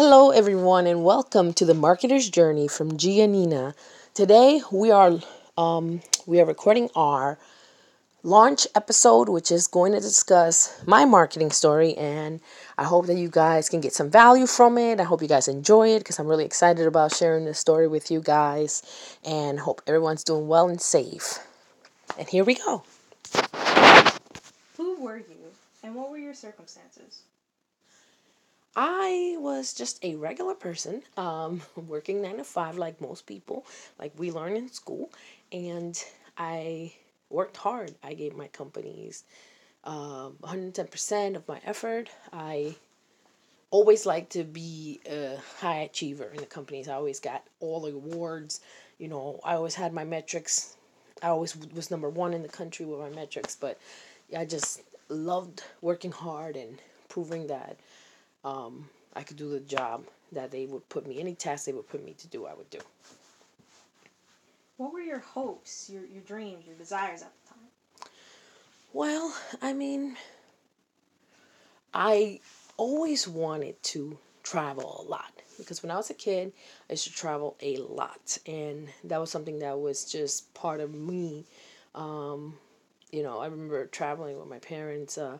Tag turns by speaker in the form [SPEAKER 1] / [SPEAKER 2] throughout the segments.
[SPEAKER 1] Hello, everyone, and welcome to the Marketer's Journey from Gia Nina. Today, we are um, we are recording our launch episode, which is going to discuss my marketing story. And I hope that you guys can get some value from it. I hope you guys enjoy it because I'm really excited about sharing this story with you guys. And hope everyone's doing well and safe. And here we go.
[SPEAKER 2] Who were you, and what were your circumstances?
[SPEAKER 1] I was just a regular person, um, working nine to five like most people, like we learn in school, and I worked hard. I gave my companies uh, 110% of my effort. I always like to be a high achiever in the companies. I always got all the awards. You know, I always had my metrics. I always was number one in the country with my metrics, but I just loved working hard and proving that um, I could do the job that they would put me, any task they would put me to do, I would do.
[SPEAKER 2] What were your hopes, your, your dreams, your desires at the time?
[SPEAKER 1] Well, I mean, I always wanted to travel a lot because when I was a kid, I used to travel a lot, and that was something that was just part of me. Um, you know, I remember traveling with my parents. Uh,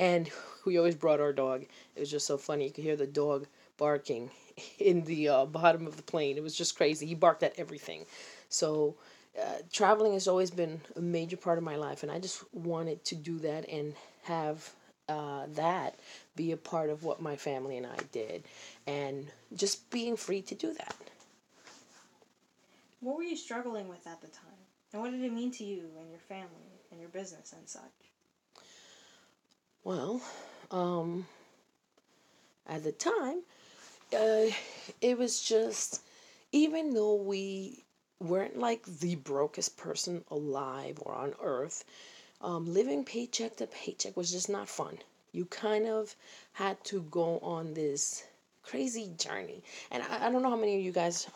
[SPEAKER 1] and we always brought our dog. It was just so funny. You could hear the dog barking in the uh, bottom of the plane. It was just crazy. He barked at everything. So, uh, traveling has always been a major part of my life, and I just wanted to do that and have uh, that be a part of what my family and I did, and just being free to do that.
[SPEAKER 2] What were you struggling with at the time? And what did it mean to you and your family and your business and such?
[SPEAKER 1] Well, um, at the time, uh, it was just, even though we weren't like the brokest person alive or on earth, um, living paycheck to paycheck was just not fun. You kind of had to go on this crazy journey. And I, I don't know how many of you guys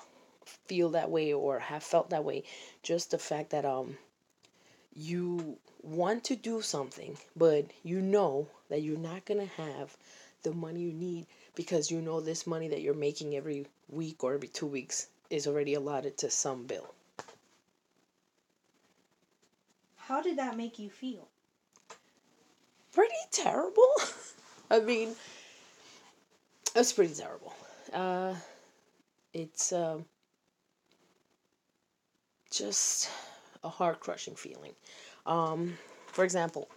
[SPEAKER 1] feel that way or have felt that way. Just the fact that um you want to do something, but you know that you're not going to have the money you need because you know this money that you're making every week or every two weeks is already allotted to some bill.
[SPEAKER 2] How did that make you feel?
[SPEAKER 1] Pretty terrible. I mean, it's pretty terrible. Uh, it's um, just a heart crushing feeling. Um, for example,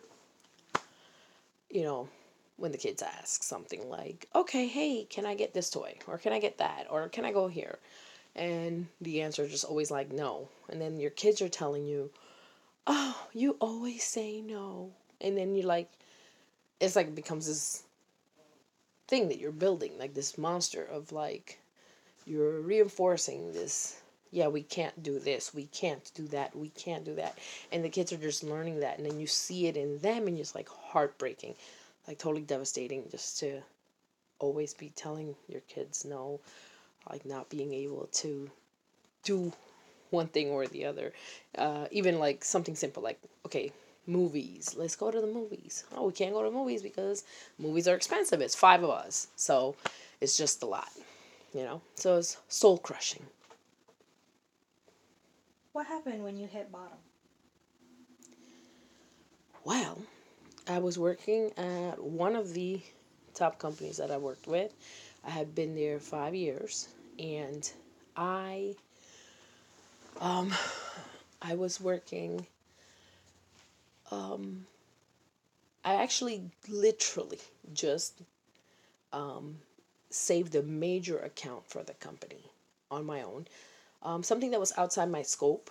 [SPEAKER 1] you know, when the kids ask something like, okay, hey, can I get this toy? Or can I get that? Or can I go here? And the answer is just always like no. And then your kids are telling you, oh, you always say no. And then you're like, it's like it becomes this thing that you're building, like this monster of like, you're reinforcing this yeah, we can't do this, we can't do that, we can't do that. And the kids are just learning that. And then you see it in them, and it's like heartbreaking, like totally devastating just to always be telling your kids no, like not being able to do one thing or the other. Uh, even like something simple, like, okay, movies. Let's go to the movies. Oh, we can't go to movies because movies are expensive. It's five of us. So it's just a lot, you know? So it's soul crushing.
[SPEAKER 2] What happened when you hit bottom?
[SPEAKER 1] Well, I was working at one of the top companies that I worked with. I had been there five years, and I, um, I was working. Um, I actually literally just um, saved a major account for the company on my own um, something that was outside my scope.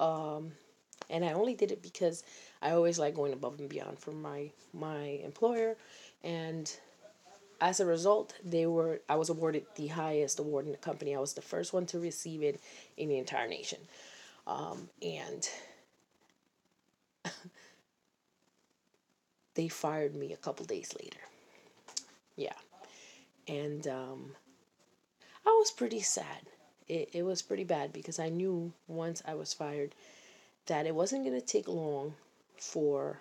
[SPEAKER 1] Um, and I only did it because I always like going above and beyond for my my employer, and as a result, they were I was awarded the highest award in the company. I was the first one to receive it in the entire nation, um, and they fired me a couple days later. Yeah, and um, I was pretty sad it, it was pretty bad because I knew once I was fired that it wasn't going to take long for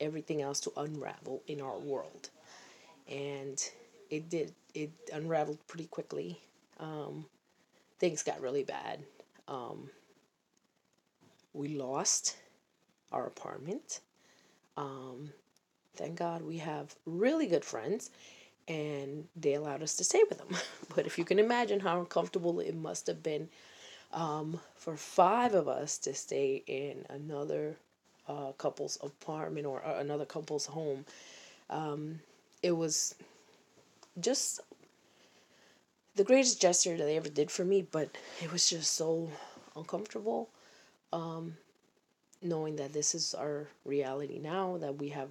[SPEAKER 1] everything else to unravel in our world. And it did it unraveled pretty quickly. Um, things got really bad. Um, we lost our apartment. Um, thank God we have really good friends and they allowed us to stay with them. but if you can imagine how uncomfortable it must have been um, for five of us to stay in another uh, couple's apartment or uh, another couple's home, um, it was just the greatest gesture that they ever did for me, but it was just so uncomfortable um, knowing that this is our reality now, that we have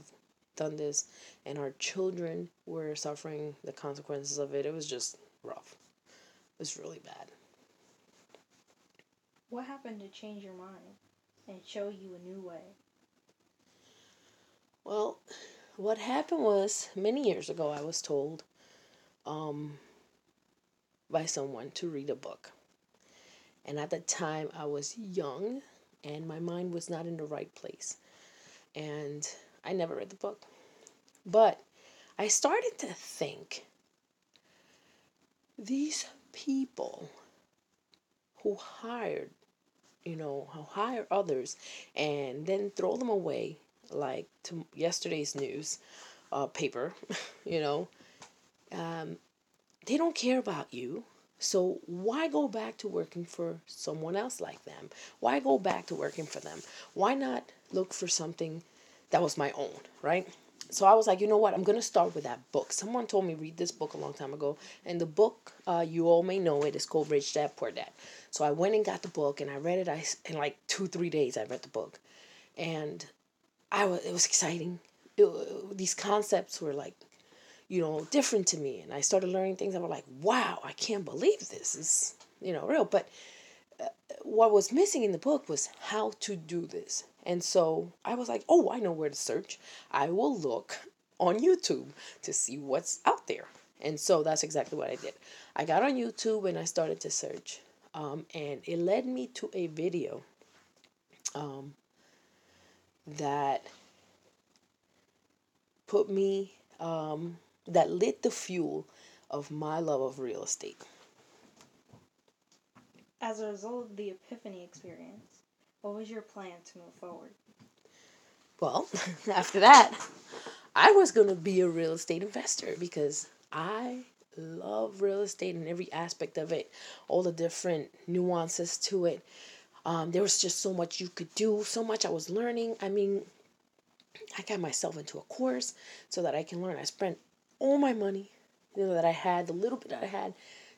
[SPEAKER 1] done this and our children were suffering the consequences of it. It was just rough. It was really bad.
[SPEAKER 2] What happened to change your mind and show you a new way?
[SPEAKER 1] Well, what happened was many years ago, I was told um, by someone to read a book. And at the time, I was young and my mind was not in the right place. And I never read the book. But I started to think these people who hired, you know, who hire others and then throw them away like to yesterday's news uh, paper, you know, um, they don't care about you. So why go back to working for someone else like them? Why go back to working for them? Why not look for something that was my own, right? So I was like, you know what? I'm gonna start with that book. Someone told me read this book a long time ago, and the book, uh, you all may know it, is called Rich Dad Poor Dad. So I went and got the book, and I read it. I in like two three days. I read the book, and I was it was exciting. It, these concepts were like, you know, different to me, and I started learning things. I was like, wow, I can't believe this is you know real. But uh, what was missing in the book was how to do this. And so I was like, oh, I know where to search. I will look on YouTube to see what's out there. And so that's exactly what I did. I got on YouTube and I started to search. Um, and it led me to a video um, that put me, um, that lit the fuel of my love of real estate.
[SPEAKER 2] As a result of the epiphany experience, what was your plan to move forward?
[SPEAKER 1] Well, after that, I was going to be a real estate investor because I love real estate and every aspect of it, all the different nuances to it. Um, there was just so much you could do, so much I was learning. I mean, I got myself into a course so that I can learn. I spent all my money, you know, that I had, the little bit that I had,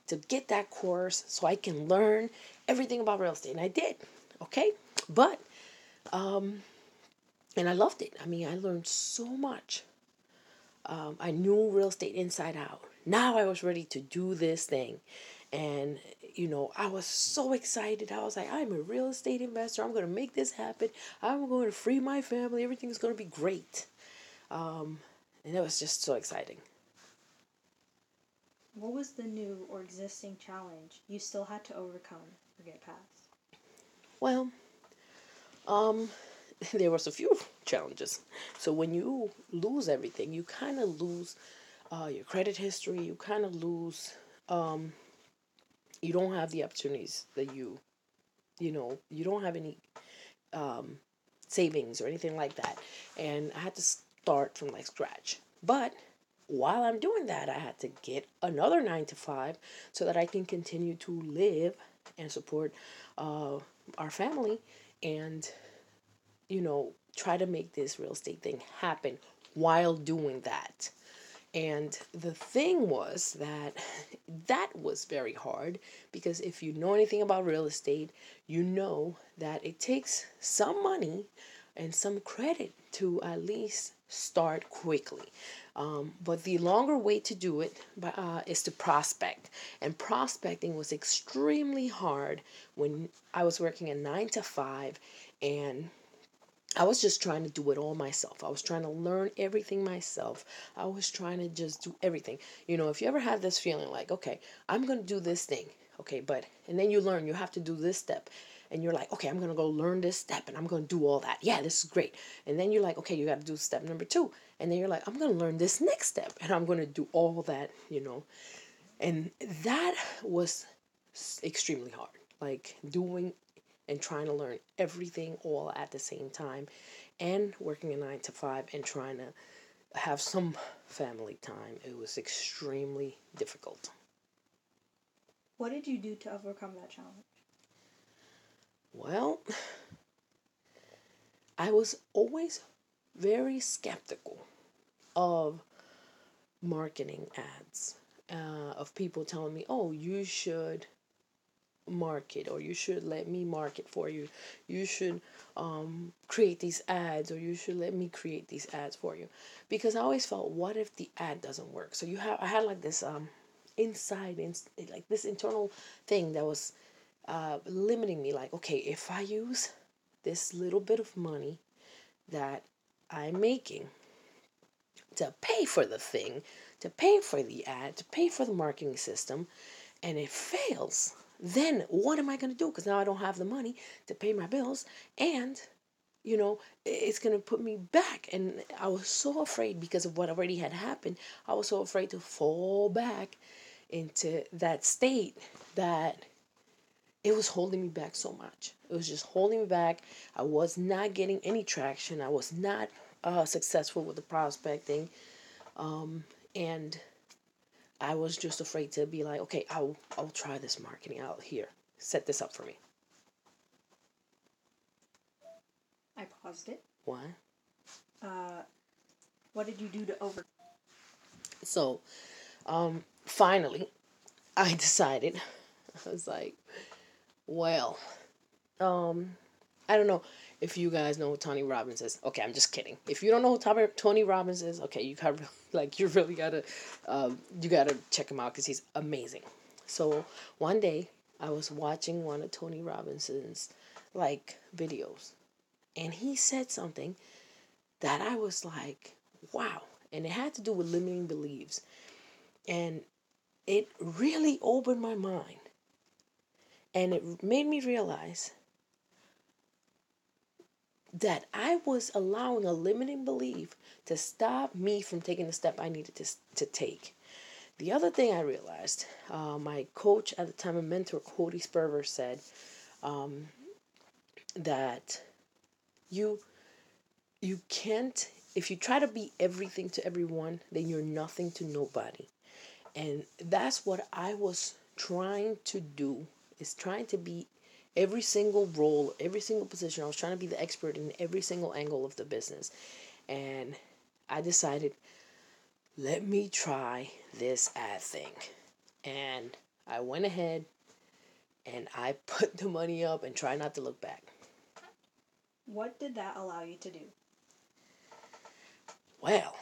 [SPEAKER 1] to get that course so I can learn everything about real estate. And I did, okay? But, um, and I loved it. I mean, I learned so much. Um, I knew real estate inside out. Now I was ready to do this thing. And, you know, I was so excited. I was like, I'm a real estate investor. I'm going to make this happen. I'm going to free my family. Everything's going to be great. Um, and it was just so exciting.
[SPEAKER 2] What was the new or existing challenge you still had to overcome or get past?
[SPEAKER 1] Well, um, there was a few challenges. So when you lose everything, you kind of lose uh, your credit history. You kind of lose. Um, you don't have the opportunities that you, you know, you don't have any um, savings or anything like that. And I had to start from like scratch. But while I'm doing that, I had to get another nine to five so that I can continue to live and support uh, our family and, you know, try to make this real estate thing happen while doing that. And the thing was that that was very hard because if you know anything about real estate, you know that it takes some money and some credit to at least start quickly. Um, but the longer way to do it uh, is to prospect. And prospecting was extremely hard when I was working a nine to five and I was just trying to do it all myself. I was trying to learn everything myself. I was trying to just do everything. You know, if you ever have this feeling like, okay, I'm going to do this thing, okay, but, and then you learn you have to do this step. And you're like, okay, I'm gonna go learn this step and I'm gonna do all that. Yeah, this is great. And then you're like, okay, you got to do step number two, and then you're like, I'm gonna learn this next step and I'm gonna do all that, you know. And that was extremely hard, like doing and trying to learn everything all at the same time, and working a nine to five and trying to have some family time. It was extremely difficult.
[SPEAKER 2] What did you do to overcome that challenge?
[SPEAKER 1] Well, I was always very skeptical of marketing ads, uh, of people telling me, oh, you should market or you should let me market for you. You should um, create these ads or you should let me create these ads for you. Because i always felt what if the ad doesn't work? So you have i had like this um inside in, like this internal thing that was uh, limiting me like okay if i use this little bit of money that i'm making to pay for the thing to pay for the ad to pay for the marketing system and it fails then what am I going to do? Because now I don't have the money to pay my bills, and you know it's going to put me back. And I was so afraid because of what already had happened. I was so afraid to fall back into that state that it was holding me back so much. It was just holding me back. I was not getting any traction. I was not uh, successful with the prospecting, um, and I was just afraid to be like, okay, I'll I'll try this marketing out here. Set this up for me.
[SPEAKER 2] I paused it.
[SPEAKER 1] Why?
[SPEAKER 2] Uh, what did you do to over?
[SPEAKER 1] So, um, finally, I decided. I was like, well, um, I don't know if you guys know who Tony Robbins is. Okay, I'm just kidding. If you don't know who Tony Robbins is, okay, you got like you really gotta, um, you gotta check him out because he's amazing. So one day I was watching one of Tony Robbins's like videos, and he said something that I was like, wow, and it had to do with limiting beliefs, and it really opened my mind, and it made me realize that I was allowing a limiting belief to stop me from taking the step I needed to, to take. The other thing I realized, uh, my coach at the time, a mentor, Cody Sperber, said um, that you you can't if you try to be everything to everyone, then you're nothing to nobody, and that's what I was trying to do is trying to be every single role, every single position. I was trying to be the expert in every single angle of the business. And I decided, let me try this ad thing. And I went ahead and I put the money up and try not to look back.
[SPEAKER 2] What did that allow you to do?
[SPEAKER 1] Well,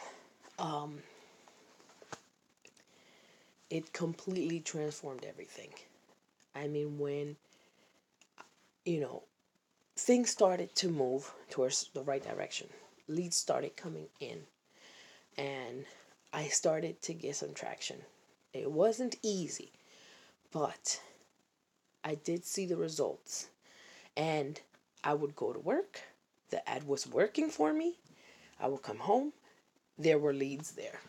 [SPEAKER 1] um, it completely transformed everything. I mean, when you know, things started to move towards the right direction. Leads started coming in, and I started to get some traction. It wasn't easy, but I did see the results. And I would go to work, the ad was working for me. I would come home, there were leads there.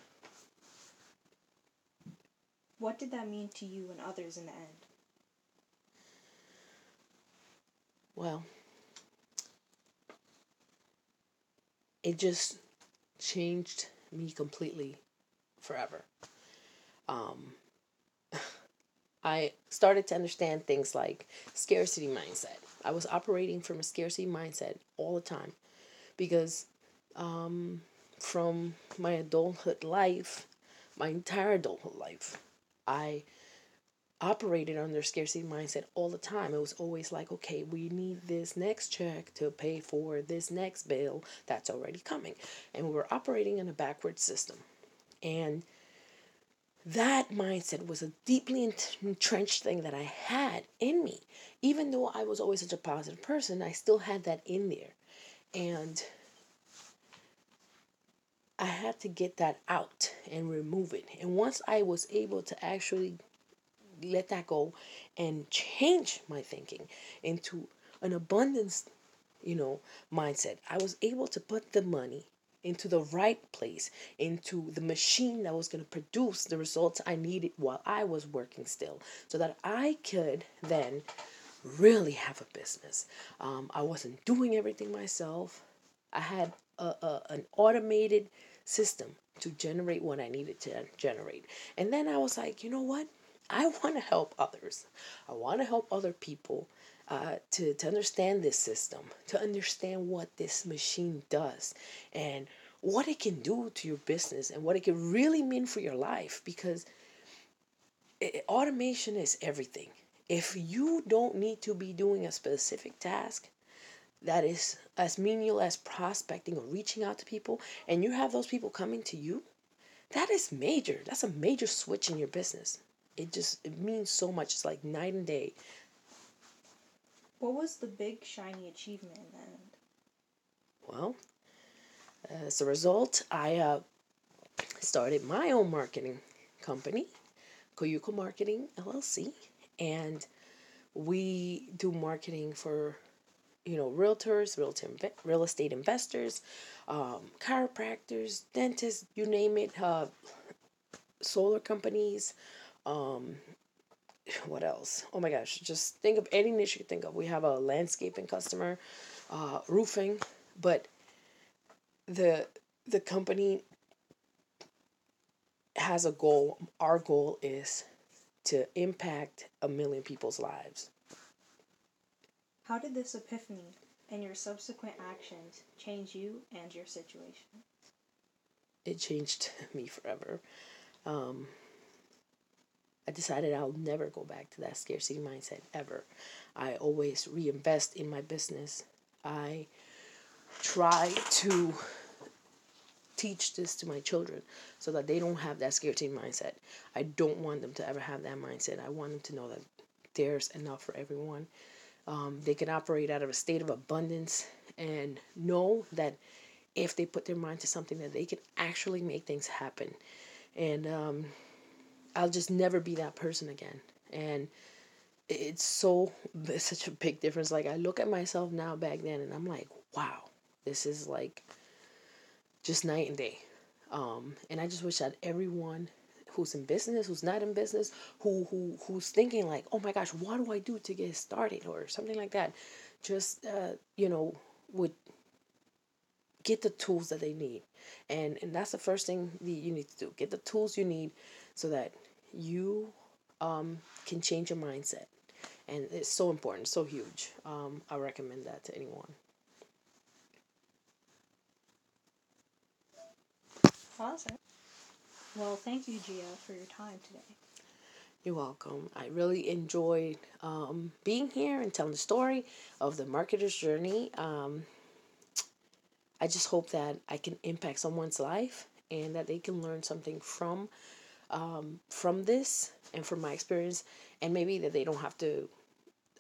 [SPEAKER 2] What did that mean to you and others in the end?
[SPEAKER 1] Well, it just changed me completely forever. Um, I started to understand things like scarcity mindset. I was operating from a scarcity mindset all the time because um, from my adulthood life, my entire adulthood life, I operated under scarcity mindset all the time. It was always like, okay, we need this next check to pay for this next bill that's already coming. And we were operating in a backward system. And that mindset was a deeply entrenched thing that I had in me. Even though I was always such a positive person, I still had that in there. And I had to get that out and remove it. And once I was able to actually let that go and change my thinking into an abundance, you know, mindset. I was able to put the money into the right place, into the machine that was going to produce the results I needed while I was working still, so that I could then really have a business. Um, I wasn't doing everything myself. I had a, a, an automated system to generate what I needed to generate. And then I was like, you know what? I want to help others. I want to help other people uh, to, to understand this system, to understand what this machine does, and what it can do to your business, and what it can really mean for your life. Because it, automation is everything. If you don't need to be doing a specific task, that is as menial as prospecting or reaching out to people, and you have those people coming to you, that is major. That's a major switch in your business. It just it means so much. It's like night and day.
[SPEAKER 2] What was the big shiny achievement in the end?
[SPEAKER 1] Well, as a result, I uh, started my own marketing company, Koyuko Marketing LLC, and we do marketing for you know, realtors, real, real estate investors, um, chiropractors, dentists, you name it, uh, solar companies, um, what else? Oh my gosh, just think of any niche you can think of. We have a landscaping customer, uh, roofing, but the the company has a goal. Our goal is to impact a million people's lives.
[SPEAKER 2] How did this epiphany and your subsequent actions change you and your situation?
[SPEAKER 1] It changed me forever. Um, I decided I'll never go back to that scarcity mindset ever. I always reinvest in my business. I try to teach this to my children so that they don't have that scarcity mindset. I don't want them to ever have that mindset. I want them to know that there's enough for everyone um, they can operate out of a state of abundance and know that if they put their mind to something that they can actually make things happen. And um, I'll just never be that person again. And it's so it's such a big difference. Like I look at myself now back then and I'm like, wow, this is like just night and day. Um, and I just wish that everyone who's in business, who's not in business, who who who's thinking like, oh my gosh, what do I do to get started or something like that, just uh, you know would get the tools that they need, and and that's the first thing that you need to do. Get the tools you need so that you um, can change your mindset, and it's so important, so huge. Um, I recommend that to anyone.
[SPEAKER 2] Awesome. Well, thank you, Gia, for your time today.
[SPEAKER 1] You're welcome. I really enjoyed um, being here and telling the story of the marketer's journey. Um, I just hope that I can impact someone's life and that they can learn something from um, from this and from my experience, and maybe that they don't have to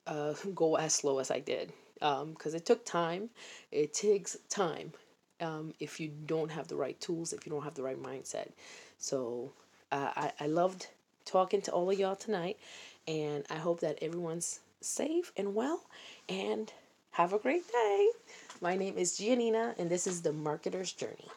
[SPEAKER 1] uh, go as slow as I did because um, it took time. It takes time um, if you don't have the right tools, if you don't have the right mindset. So uh, I, I loved talking to all of y'all tonight, and I hope that everyone's safe and well, and have a great day. My name is Gia Nina, and this is the Marketer's Journey.